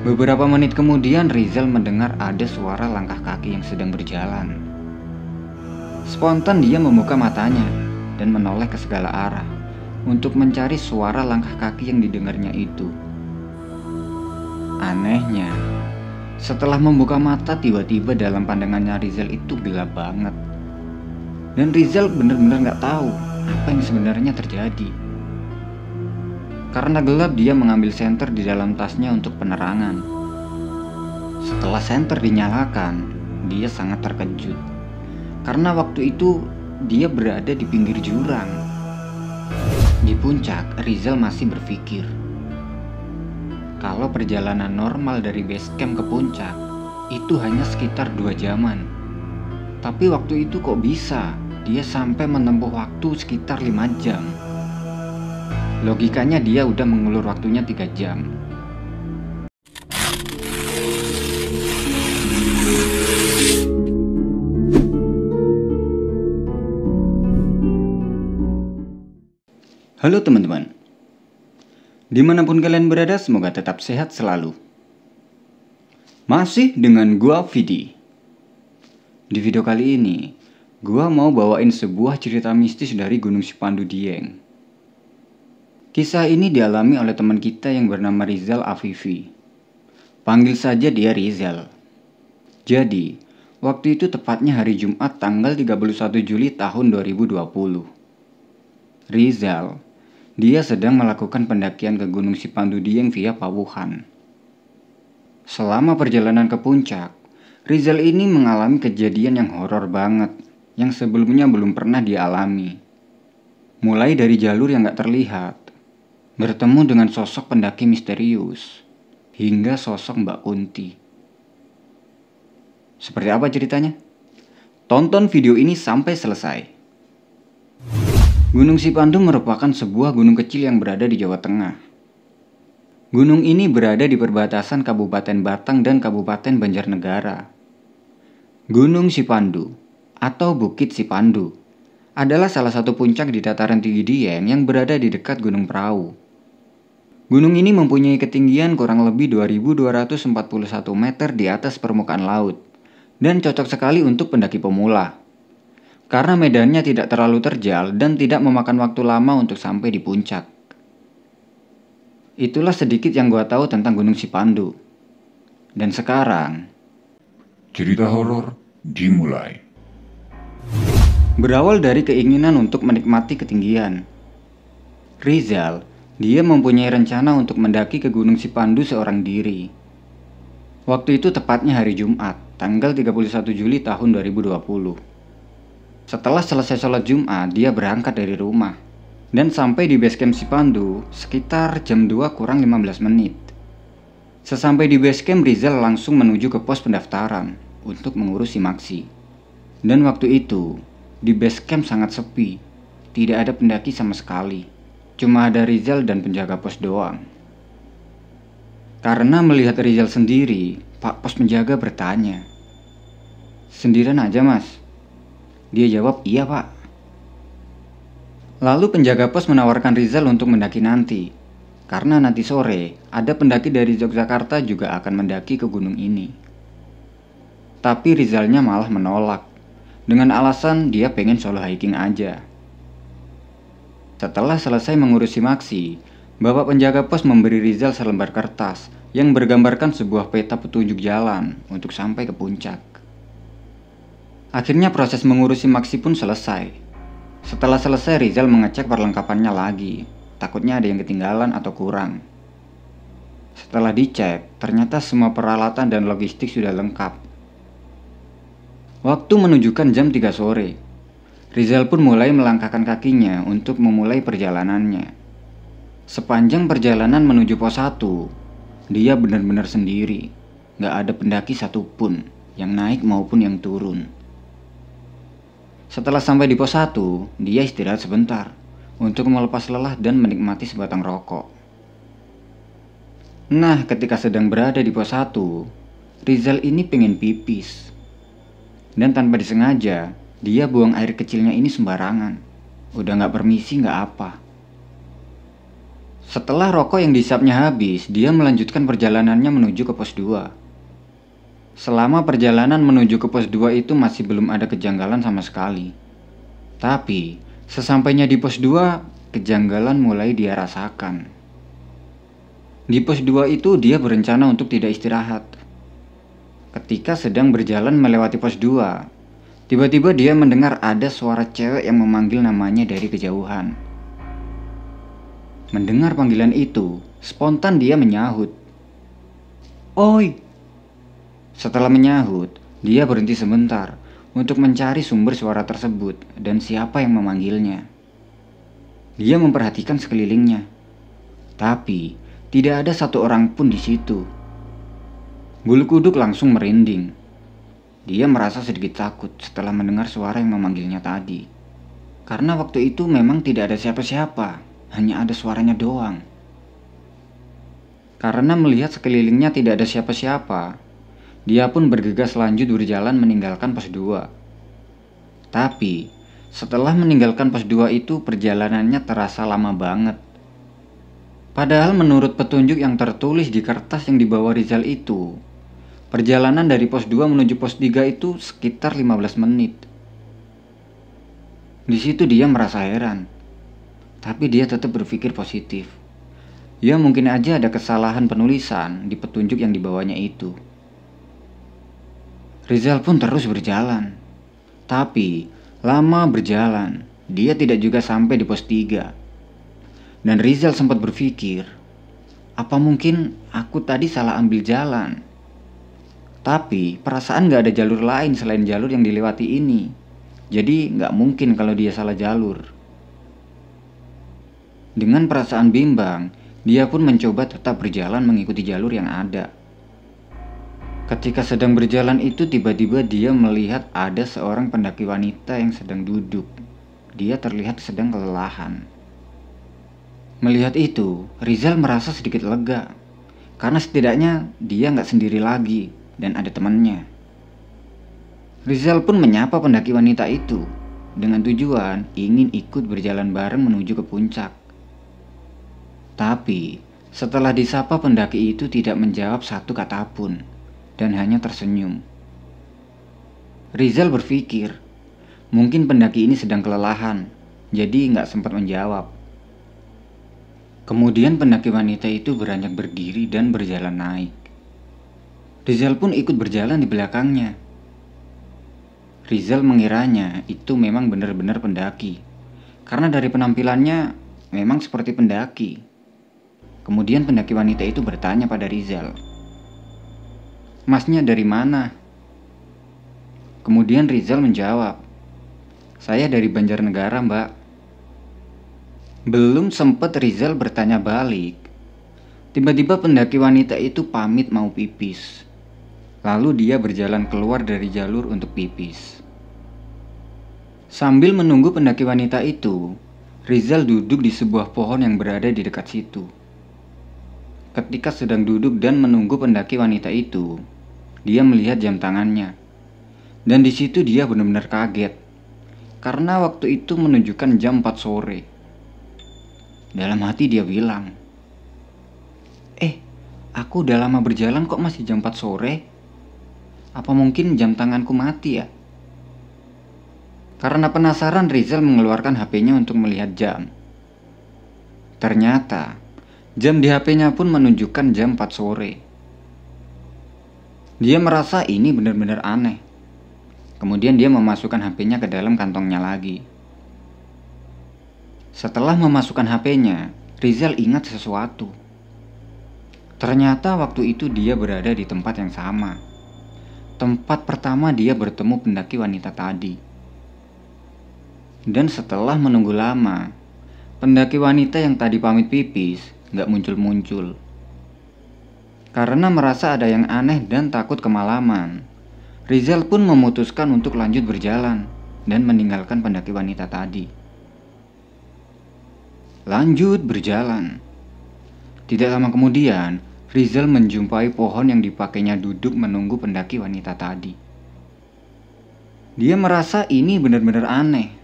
Beberapa menit kemudian Rizal mendengar ada suara langkah kaki yang sedang berjalan. Spontan dia membuka matanya dan menoleh ke segala arah untuk mencari suara langkah kaki yang didengarnya itu. Anehnya, setelah membuka mata tiba-tiba dalam pandangannya Rizal itu gelap banget. Dan Rizal benar-benar nggak tahu apa yang sebenarnya terjadi. Karena gelap dia mengambil senter di dalam tasnya untuk penerangan. Setelah senter dinyalakan, dia sangat terkejut. Karena waktu itu dia berada di pinggir jurang. Di puncak, Rizal masih berpikir. Kalau perjalanan normal dari base camp ke puncak, itu hanya sekitar dua jaman. Tapi waktu itu kok bisa dia sampai menempuh waktu sekitar lima jam. Logikanya dia udah mengulur waktunya 3 jam. Halo teman-teman. Di mana pun kalian berada, semoga tetap sehat selalu. Masih dengan gua Vidi. Di video kali ini, gua mau bawain sebuah cerita mistis dari Gunung Sipandu Dieng. Kisah ini dialami oleh teman kita yang bernama Rizal Afifi. Panggil saja dia Rizal. Jadi, waktu itu tepatnya hari Jumat tanggal 31 Juli tahun 2020. Rizal, dia sedang melakukan pendakian ke Gunung Sipandu Dieng via Pawuhan. Selama perjalanan ke puncak, Rizal ini mengalami kejadian yang horor banget yang sebelumnya belum pernah dialami. Mulai dari jalur yang gak terlihat, bertemu dengan sosok pendaki misterius, hingga sosok Mbak Kunti. Seperti apa ceritanya? Tonton video ini sampai selesai. Gunung Sipandu merupakan sebuah gunung kecil yang berada di Jawa Tengah. Gunung ini berada di perbatasan Kabupaten Batang dan Kabupaten Banjarnegara. Gunung Sipandu atau Bukit Sipandu adalah salah satu puncak di dataran tinggi Dieng yang berada di dekat Gunung Perahu. Gunung ini mempunyai ketinggian kurang lebih 2241 meter di atas permukaan laut dan cocok sekali untuk pendaki pemula. Karena medannya tidak terlalu terjal dan tidak memakan waktu lama untuk sampai di puncak. Itulah sedikit yang gua tahu tentang Gunung Sipandu. Dan sekarang, cerita horor dimulai. Berawal dari keinginan untuk menikmati ketinggian. Rizal dia mempunyai rencana untuk mendaki ke Gunung Sipandu seorang diri. Waktu itu tepatnya hari Jumat, tanggal 31 Juli tahun 2020. Setelah selesai sholat Jumat, dia berangkat dari rumah dan sampai di base camp Sipandu sekitar jam 2 kurang 15 menit. Sesampai di base camp, Rizal langsung menuju ke pos pendaftaran untuk mengurus simaksi. Dan waktu itu, di base camp sangat sepi, tidak ada pendaki sama sekali. Cuma ada Rizal dan penjaga pos doang. Karena melihat Rizal sendiri, Pak pos penjaga bertanya. Sendirian aja mas? Dia jawab, iya pak. Lalu penjaga pos menawarkan Rizal untuk mendaki nanti. Karena nanti sore, ada pendaki dari Yogyakarta juga akan mendaki ke gunung ini. Tapi Rizalnya malah menolak. Dengan alasan dia pengen solo hiking aja. Setelah selesai mengurusi maksi, Bapak penjaga pos memberi Rizal selembar kertas yang bergambarkan sebuah peta petunjuk jalan untuk sampai ke puncak. Akhirnya proses mengurusi maksi pun selesai. Setelah selesai Rizal mengecek perlengkapannya lagi, takutnya ada yang ketinggalan atau kurang. Setelah dicek, ternyata semua peralatan dan logistik sudah lengkap. Waktu menunjukkan jam 3 sore, Rizal pun mulai melangkahkan kakinya untuk memulai perjalanannya. Sepanjang perjalanan menuju pos 1, dia benar-benar sendiri. Gak ada pendaki satupun yang naik maupun yang turun. Setelah sampai di pos 1, dia istirahat sebentar untuk melepas lelah dan menikmati sebatang rokok. Nah, ketika sedang berada di pos 1, Rizal ini pengen pipis. Dan tanpa disengaja, dia buang air kecilnya ini sembarangan. Udah gak permisi gak apa. Setelah rokok yang disapnya habis, dia melanjutkan perjalanannya menuju ke pos 2. Selama perjalanan menuju ke pos 2 itu masih belum ada kejanggalan sama sekali. Tapi, sesampainya di pos 2, kejanggalan mulai dia rasakan. Di pos 2 itu dia berencana untuk tidak istirahat. Ketika sedang berjalan melewati pos 2, tiba-tiba dia mendengar ada suara cewek yang memanggil namanya dari kejauhan. Mendengar panggilan itu, spontan dia menyahut. Oi, setelah menyahut, dia berhenti sebentar untuk mencari sumber suara tersebut dan siapa yang memanggilnya. Dia memperhatikan sekelilingnya, tapi tidak ada satu orang pun di situ. Bulu kuduk langsung merinding. Dia merasa sedikit takut setelah mendengar suara yang memanggilnya tadi. Karena waktu itu memang tidak ada siapa-siapa, hanya ada suaranya doang. Karena melihat sekelilingnya tidak ada siapa-siapa, dia pun bergegas lanjut berjalan meninggalkan pos 2. Tapi, setelah meninggalkan pos 2 itu perjalanannya terasa lama banget. Padahal menurut petunjuk yang tertulis di kertas yang dibawa Rizal itu, perjalanan dari pos 2 menuju pos 3 itu sekitar 15 menit. Di situ dia merasa heran. Tapi dia tetap berpikir positif. Ya mungkin aja ada kesalahan penulisan di petunjuk yang dibawanya itu. Rizal pun terus berjalan. Tapi, lama berjalan, dia tidak juga sampai di pos 3. Dan Rizal sempat berpikir, apa mungkin aku tadi salah ambil jalan? Tapi, perasaan gak ada jalur lain selain jalur yang dilewati ini. Jadi, gak mungkin kalau dia salah jalur. Dengan perasaan bimbang, dia pun mencoba tetap berjalan mengikuti jalur yang ada. Ketika sedang berjalan itu tiba-tiba dia melihat ada seorang pendaki wanita yang sedang duduk. Dia terlihat sedang kelelahan. Melihat itu, Rizal merasa sedikit lega. Karena setidaknya dia nggak sendiri lagi dan ada temannya. Rizal pun menyapa pendaki wanita itu dengan tujuan ingin ikut berjalan bareng menuju ke puncak. Tapi setelah disapa pendaki itu tidak menjawab satu kata pun dan hanya tersenyum. Rizal berpikir, mungkin pendaki ini sedang kelelahan, jadi nggak sempat menjawab. Kemudian pendaki wanita itu beranjak berdiri dan berjalan naik. Rizal pun ikut berjalan di belakangnya. Rizal mengiranya itu memang benar-benar pendaki, karena dari penampilannya memang seperti pendaki. Kemudian pendaki wanita itu bertanya pada Rizal, Masnya dari mana? Kemudian Rizal menjawab, Saya dari Banjarnegara mbak. Belum sempat Rizal bertanya balik, tiba-tiba pendaki wanita itu pamit mau pipis. Lalu dia berjalan keluar dari jalur untuk pipis. Sambil menunggu pendaki wanita itu, Rizal duduk di sebuah pohon yang berada di dekat situ. Ketika sedang duduk dan menunggu pendaki wanita itu, dia melihat jam tangannya. Dan di situ dia benar-benar kaget. Karena waktu itu menunjukkan jam 4 sore. Dalam hati dia bilang, "Eh, aku udah lama berjalan kok masih jam 4 sore? Apa mungkin jam tanganku mati ya?" Karena penasaran Rizal mengeluarkan HP-nya untuk melihat jam. Ternyata, jam di HP-nya pun menunjukkan jam 4 sore. Dia merasa ini benar-benar aneh. Kemudian dia memasukkan HP-nya ke dalam kantongnya lagi. Setelah memasukkan HP-nya, Rizal ingat sesuatu. Ternyata waktu itu dia berada di tempat yang sama. Tempat pertama dia bertemu pendaki wanita tadi. Dan setelah menunggu lama, pendaki wanita yang tadi pamit pipis gak muncul-muncul. Karena merasa ada yang aneh dan takut kemalaman, Rizal pun memutuskan untuk lanjut berjalan dan meninggalkan pendaki wanita tadi. Lanjut berjalan. Tidak lama kemudian, Rizal menjumpai pohon yang dipakainya duduk menunggu pendaki wanita tadi. Dia merasa ini benar-benar aneh.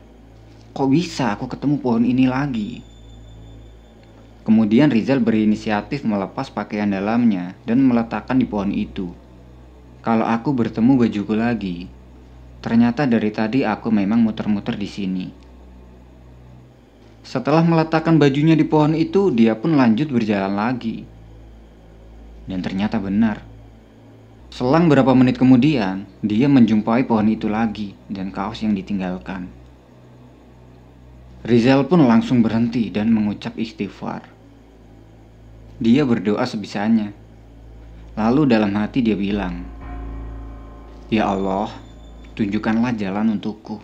Kok bisa aku ketemu pohon ini lagi? Kemudian Rizal berinisiatif melepas pakaian dalamnya dan meletakkan di pohon itu. Kalau aku bertemu bajuku lagi, ternyata dari tadi aku memang muter-muter di sini. Setelah meletakkan bajunya di pohon itu, dia pun lanjut berjalan lagi. Dan ternyata benar. Selang beberapa menit kemudian, dia menjumpai pohon itu lagi dan kaos yang ditinggalkan. Rizal pun langsung berhenti dan mengucap istighfar. Dia berdoa sebisanya. Lalu dalam hati dia bilang, Ya Allah, tunjukkanlah jalan untukku.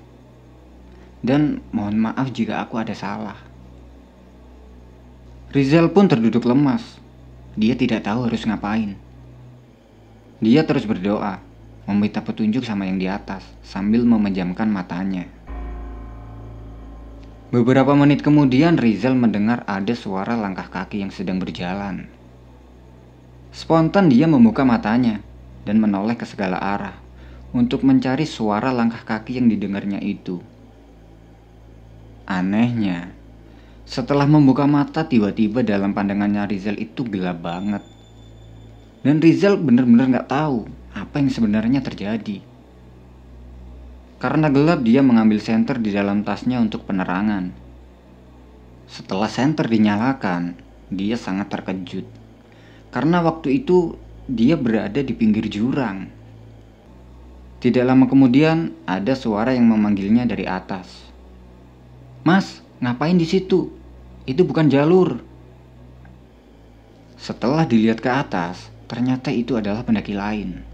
Dan mohon maaf jika aku ada salah. Rizal pun terduduk lemas. Dia tidak tahu harus ngapain. Dia terus berdoa, meminta petunjuk sama yang di atas sambil memejamkan matanya. Beberapa menit kemudian Rizal mendengar ada suara langkah kaki yang sedang berjalan. Spontan dia membuka matanya dan menoleh ke segala arah untuk mencari suara langkah kaki yang didengarnya itu. Anehnya, setelah membuka mata tiba-tiba dalam pandangannya Rizal itu gelap banget. Dan Rizal benar-benar nggak tahu apa yang sebenarnya terjadi. Karena gelap dia mengambil senter di dalam tasnya untuk penerangan. Setelah senter dinyalakan, dia sangat terkejut. Karena waktu itu dia berada di pinggir jurang tidak lama kemudian, ada suara yang memanggilnya dari atas. "Mas, ngapain di situ? Itu bukan jalur." Setelah dilihat ke atas, ternyata itu adalah pendaki lain.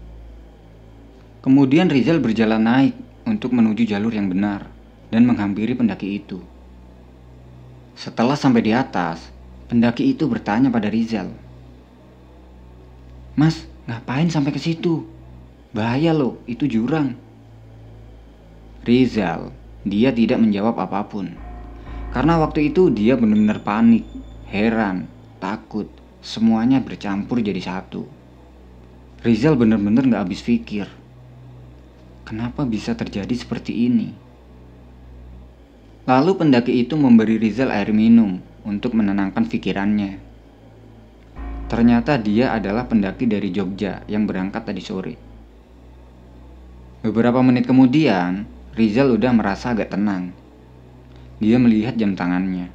Kemudian Rizal berjalan naik untuk menuju jalur yang benar dan menghampiri pendaki itu. Setelah sampai di atas, pendaki itu bertanya pada Rizal, "Mas, ngapain sampai ke situ?" Bahaya loh, itu jurang. Rizal, dia tidak menjawab apa pun. Karena waktu itu dia benar-benar panik, heran, takut, semuanya bercampur jadi satu. Rizal benar-benar gak habis pikir. Kenapa bisa terjadi seperti ini? Lalu pendaki itu memberi Rizal air minum untuk menenangkan pikirannya. Ternyata dia adalah pendaki dari Jogja yang berangkat tadi sore. Beberapa menit kemudian, Rizal udah merasa agak tenang. Dia melihat jam tangannya.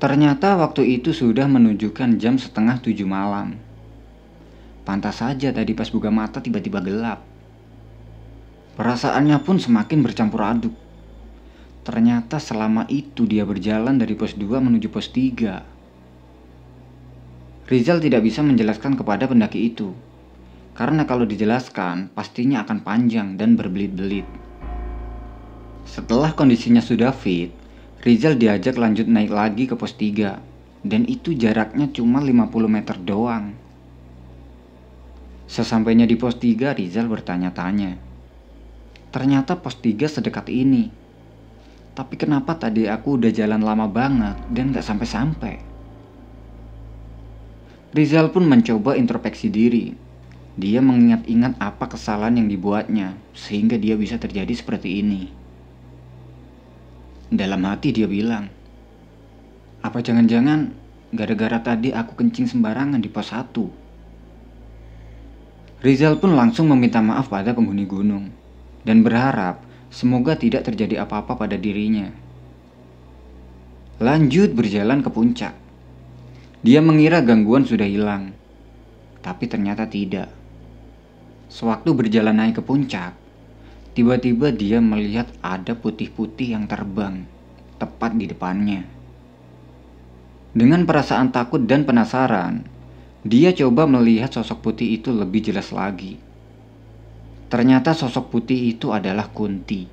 Ternyata waktu itu sudah menunjukkan jam setengah tujuh malam. Pantas saja tadi pas buka mata tiba-tiba gelap. Perasaannya pun semakin bercampur aduk. Ternyata selama itu dia berjalan dari pos 2 menuju pos 3. Rizal tidak bisa menjelaskan kepada pendaki itu karena kalau dijelaskan, pastinya akan panjang dan berbelit-belit. Setelah kondisinya sudah fit, Rizal diajak lanjut naik lagi ke pos 3 dan itu jaraknya cuma 50 meter doang. Sesampainya di pos 3, Rizal bertanya-tanya. Ternyata pos 3 sedekat ini. Tapi kenapa tadi aku udah jalan lama banget dan gak sampai-sampai? Rizal pun mencoba introspeksi diri dia mengingat-ingat apa kesalahan yang dibuatnya, sehingga dia bisa terjadi seperti ini. Dalam hati dia bilang, apa jangan-jangan gara-gara tadi aku kencing sembarangan di pos 1? Rizal pun langsung meminta maaf pada penghuni gunung dan berharap semoga tidak terjadi apa-apa pada dirinya. Lanjut berjalan ke puncak. Dia mengira gangguan sudah hilang, tapi ternyata tidak. Sewaktu berjalan naik ke puncak, tiba-tiba dia melihat ada putih-putih yang terbang tepat di depannya. Dengan perasaan takut dan penasaran, dia coba melihat sosok putih itu lebih jelas lagi. Ternyata sosok putih itu adalah Kunti.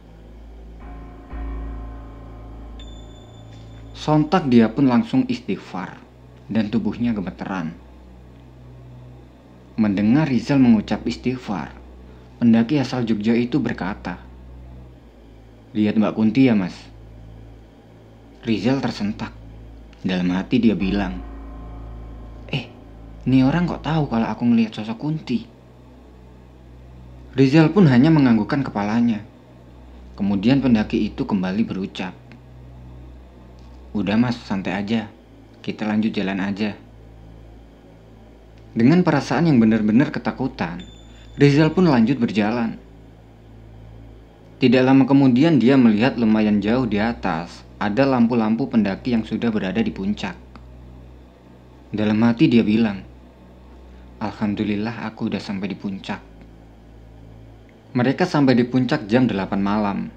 Sontak dia pun langsung istighfar dan tubuhnya gemeteran. Mendengar Rizal mengucap istighfar, pendaki asal Jogja itu berkata, Lihat Mbak Kunti ya mas. Rizal tersentak. Dalam hati dia bilang, Eh, ini orang kok tahu kalau aku ngelihat sosok Kunti? Rizal pun hanya menganggukkan kepalanya. Kemudian pendaki itu kembali berucap, Udah mas, santai aja. kita lanjut jalan aja. Dengan perasaan yang benar-benar ketakutan, Rizal pun lanjut berjalan. Tidak lama kemudian dia melihat lumayan jauh di atas ada lampu-lampu pendaki yang sudah berada di puncak. Dalam hati dia bilang, Alhamdulillah aku udah sampai di puncak. Mereka sampai di puncak jam 8 malam.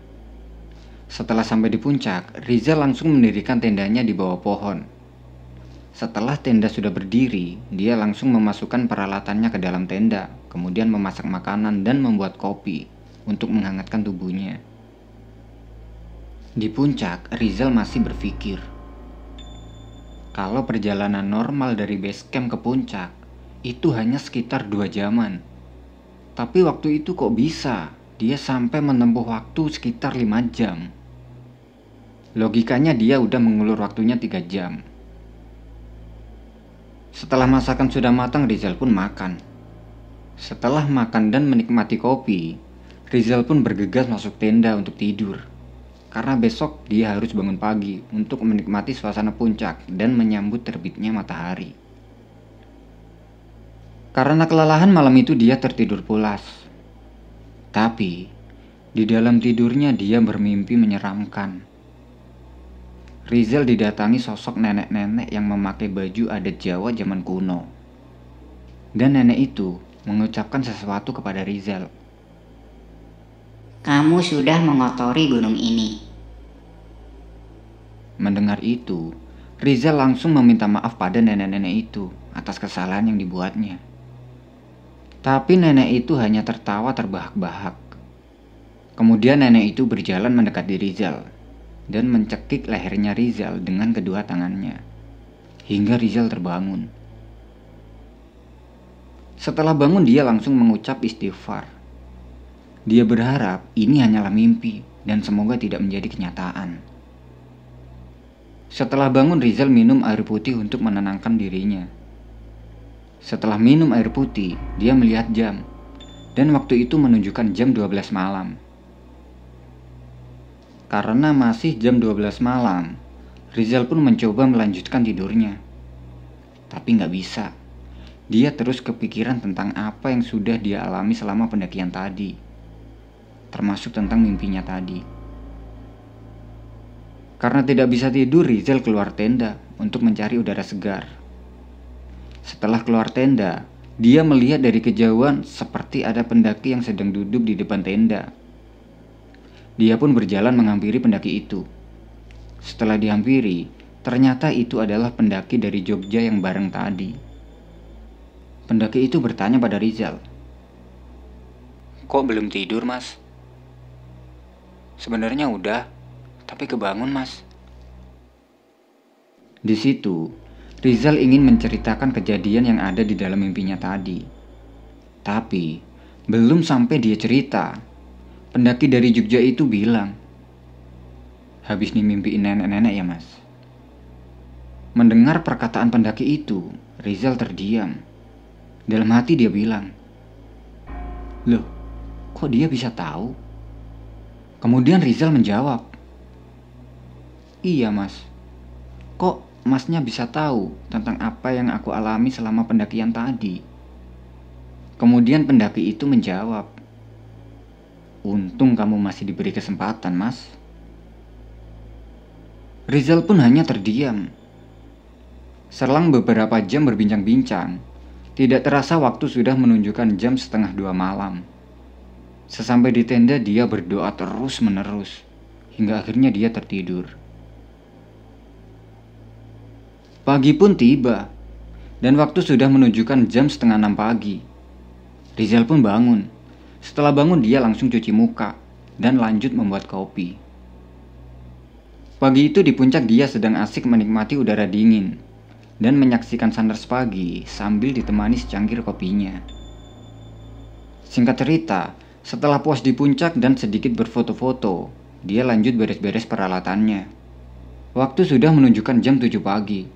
Setelah sampai di puncak, Rizal langsung mendirikan tendanya di bawah pohon. Setelah tenda sudah berdiri, dia langsung memasukkan peralatannya ke dalam tenda, kemudian memasak makanan dan membuat kopi untuk menghangatkan tubuhnya. Di puncak, Rizal masih berpikir, kalau perjalanan normal dari base camp ke puncak itu hanya sekitar dua jaman. Tapi waktu itu kok bisa dia sampai menempuh waktu sekitar lima jam. Logikanya dia udah mengulur waktunya tiga jam. Setelah masakan sudah matang, Rizal pun makan. Setelah makan dan menikmati kopi, Rizal pun bergegas masuk tenda untuk tidur. Karena besok dia harus bangun pagi untuk menikmati suasana puncak dan menyambut terbitnya matahari. Karena kelelahan malam itu dia tertidur pulas. Tapi, di dalam tidurnya dia bermimpi menyeramkan. Rizal didatangi sosok nenek-nenek yang memakai baju adat Jawa zaman kuno. Dan nenek itu mengucapkan sesuatu kepada Rizal. Kamu sudah mengotori gunung ini. Mendengar itu, Rizal langsung meminta maaf pada nenek-nenek itu atas kesalahan yang dibuatnya. Tapi nenek itu hanya tertawa terbahak-bahak. Kemudian nenek itu berjalan mendekati Rizal dan mencekik lehernya Rizal dengan kedua tangannya, hingga Rizal terbangun. Setelah bangun dia langsung mengucap istighfar. Dia berharap ini hanyalah mimpi dan semoga tidak menjadi kenyataan. Setelah bangun Rizal minum air putih untuk menenangkan dirinya. Setelah minum air putih, dia melihat jam dan waktu itu menunjukkan jam 12 malam. Karena masih jam 12 malam, Rizal pun mencoba melanjutkan tidurnya. Tapi nggak bisa. Dia terus kepikiran tentang apa yang sudah dia alami selama pendakian tadi. Termasuk tentang mimpinya tadi. Karena tidak bisa tidur, Rizal keluar tenda untuk mencari udara segar. Setelah keluar tenda, dia melihat dari kejauhan seperti ada pendaki yang sedang duduk di depan tenda dia pun berjalan menghampiri pendaki itu. Setelah dihampiri, ternyata itu adalah pendaki dari Jogja yang bareng tadi. Pendaki itu bertanya pada Rizal, "Kok belum tidur, Mas?" "Sebenarnya udah, tapi kebangun, Mas." Di situ, Rizal ingin menceritakan kejadian yang ada di dalam mimpinya tadi. Tapi, belum sampai dia cerita, Pendaki dari Jogja itu bilang, habis nih mimpiin nenek-nenek ya mas. Mendengar perkataan pendaki itu, Rizal terdiam. Dalam hati dia bilang, Loh, kok dia bisa tahu? Kemudian Rizal menjawab, Iya mas, kok masnya bisa tahu tentang apa yang aku alami selama pendakian tadi? Kemudian pendaki itu menjawab, Untung kamu masih diberi kesempatan, Mas. Rizal pun hanya terdiam. Selang beberapa jam berbincang-bincang, tidak terasa waktu sudah menunjukkan jam setengah dua malam. Sesampai di tenda dia berdoa terus-menerus, hingga akhirnya dia tertidur. Pagi pun tiba, dan waktu sudah menunjukkan jam setengah enam pagi. Rizal pun bangun setelah bangun dia langsung cuci muka dan lanjut membuat kopi. Pagi itu di puncak dia sedang asik menikmati udara dingin dan menyaksikan sunrise pagi sambil ditemani secangkir kopinya. Singkat cerita, setelah puas di puncak dan sedikit berfoto-foto, dia lanjut beres-beres peralatannya. Waktu sudah menunjukkan jam 7 pagi.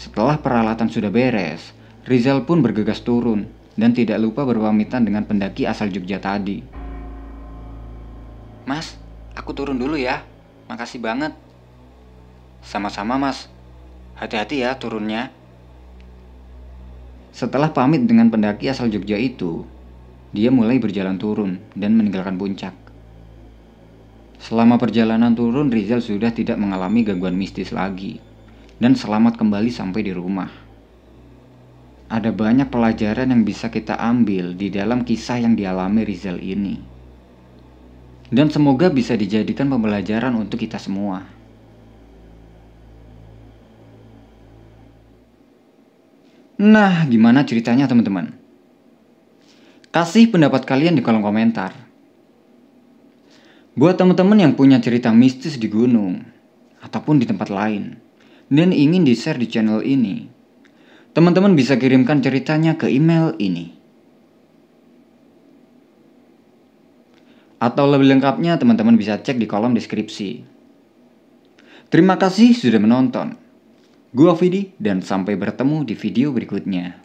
Setelah peralatan sudah beres, Rizal pun bergegas turun dan tidak lupa berpamitan dengan pendaki asal Jogja tadi. Mas, aku turun dulu ya. Makasih banget. Sama-sama, Mas. Hati-hati ya turunnya. Setelah pamit dengan pendaki asal Jogja itu, dia mulai berjalan turun dan meninggalkan puncak. Selama perjalanan turun, Rizal sudah tidak mengalami gangguan mistis lagi dan selamat kembali sampai di rumah. Ada banyak pelajaran yang bisa kita ambil di dalam kisah yang dialami Rizal ini. Dan semoga bisa dijadikan pembelajaran untuk kita semua. Nah, gimana ceritanya teman-teman? Kasih pendapat kalian di kolom komentar. Buat teman-teman yang punya cerita mistis di gunung ataupun di tempat lain dan ingin di-share di channel ini, teman-teman bisa kirimkan ceritanya ke email ini. Atau lebih lengkapnya teman-teman bisa cek di kolom deskripsi. Terima kasih sudah menonton. Gua Vidi dan sampai bertemu di video berikutnya.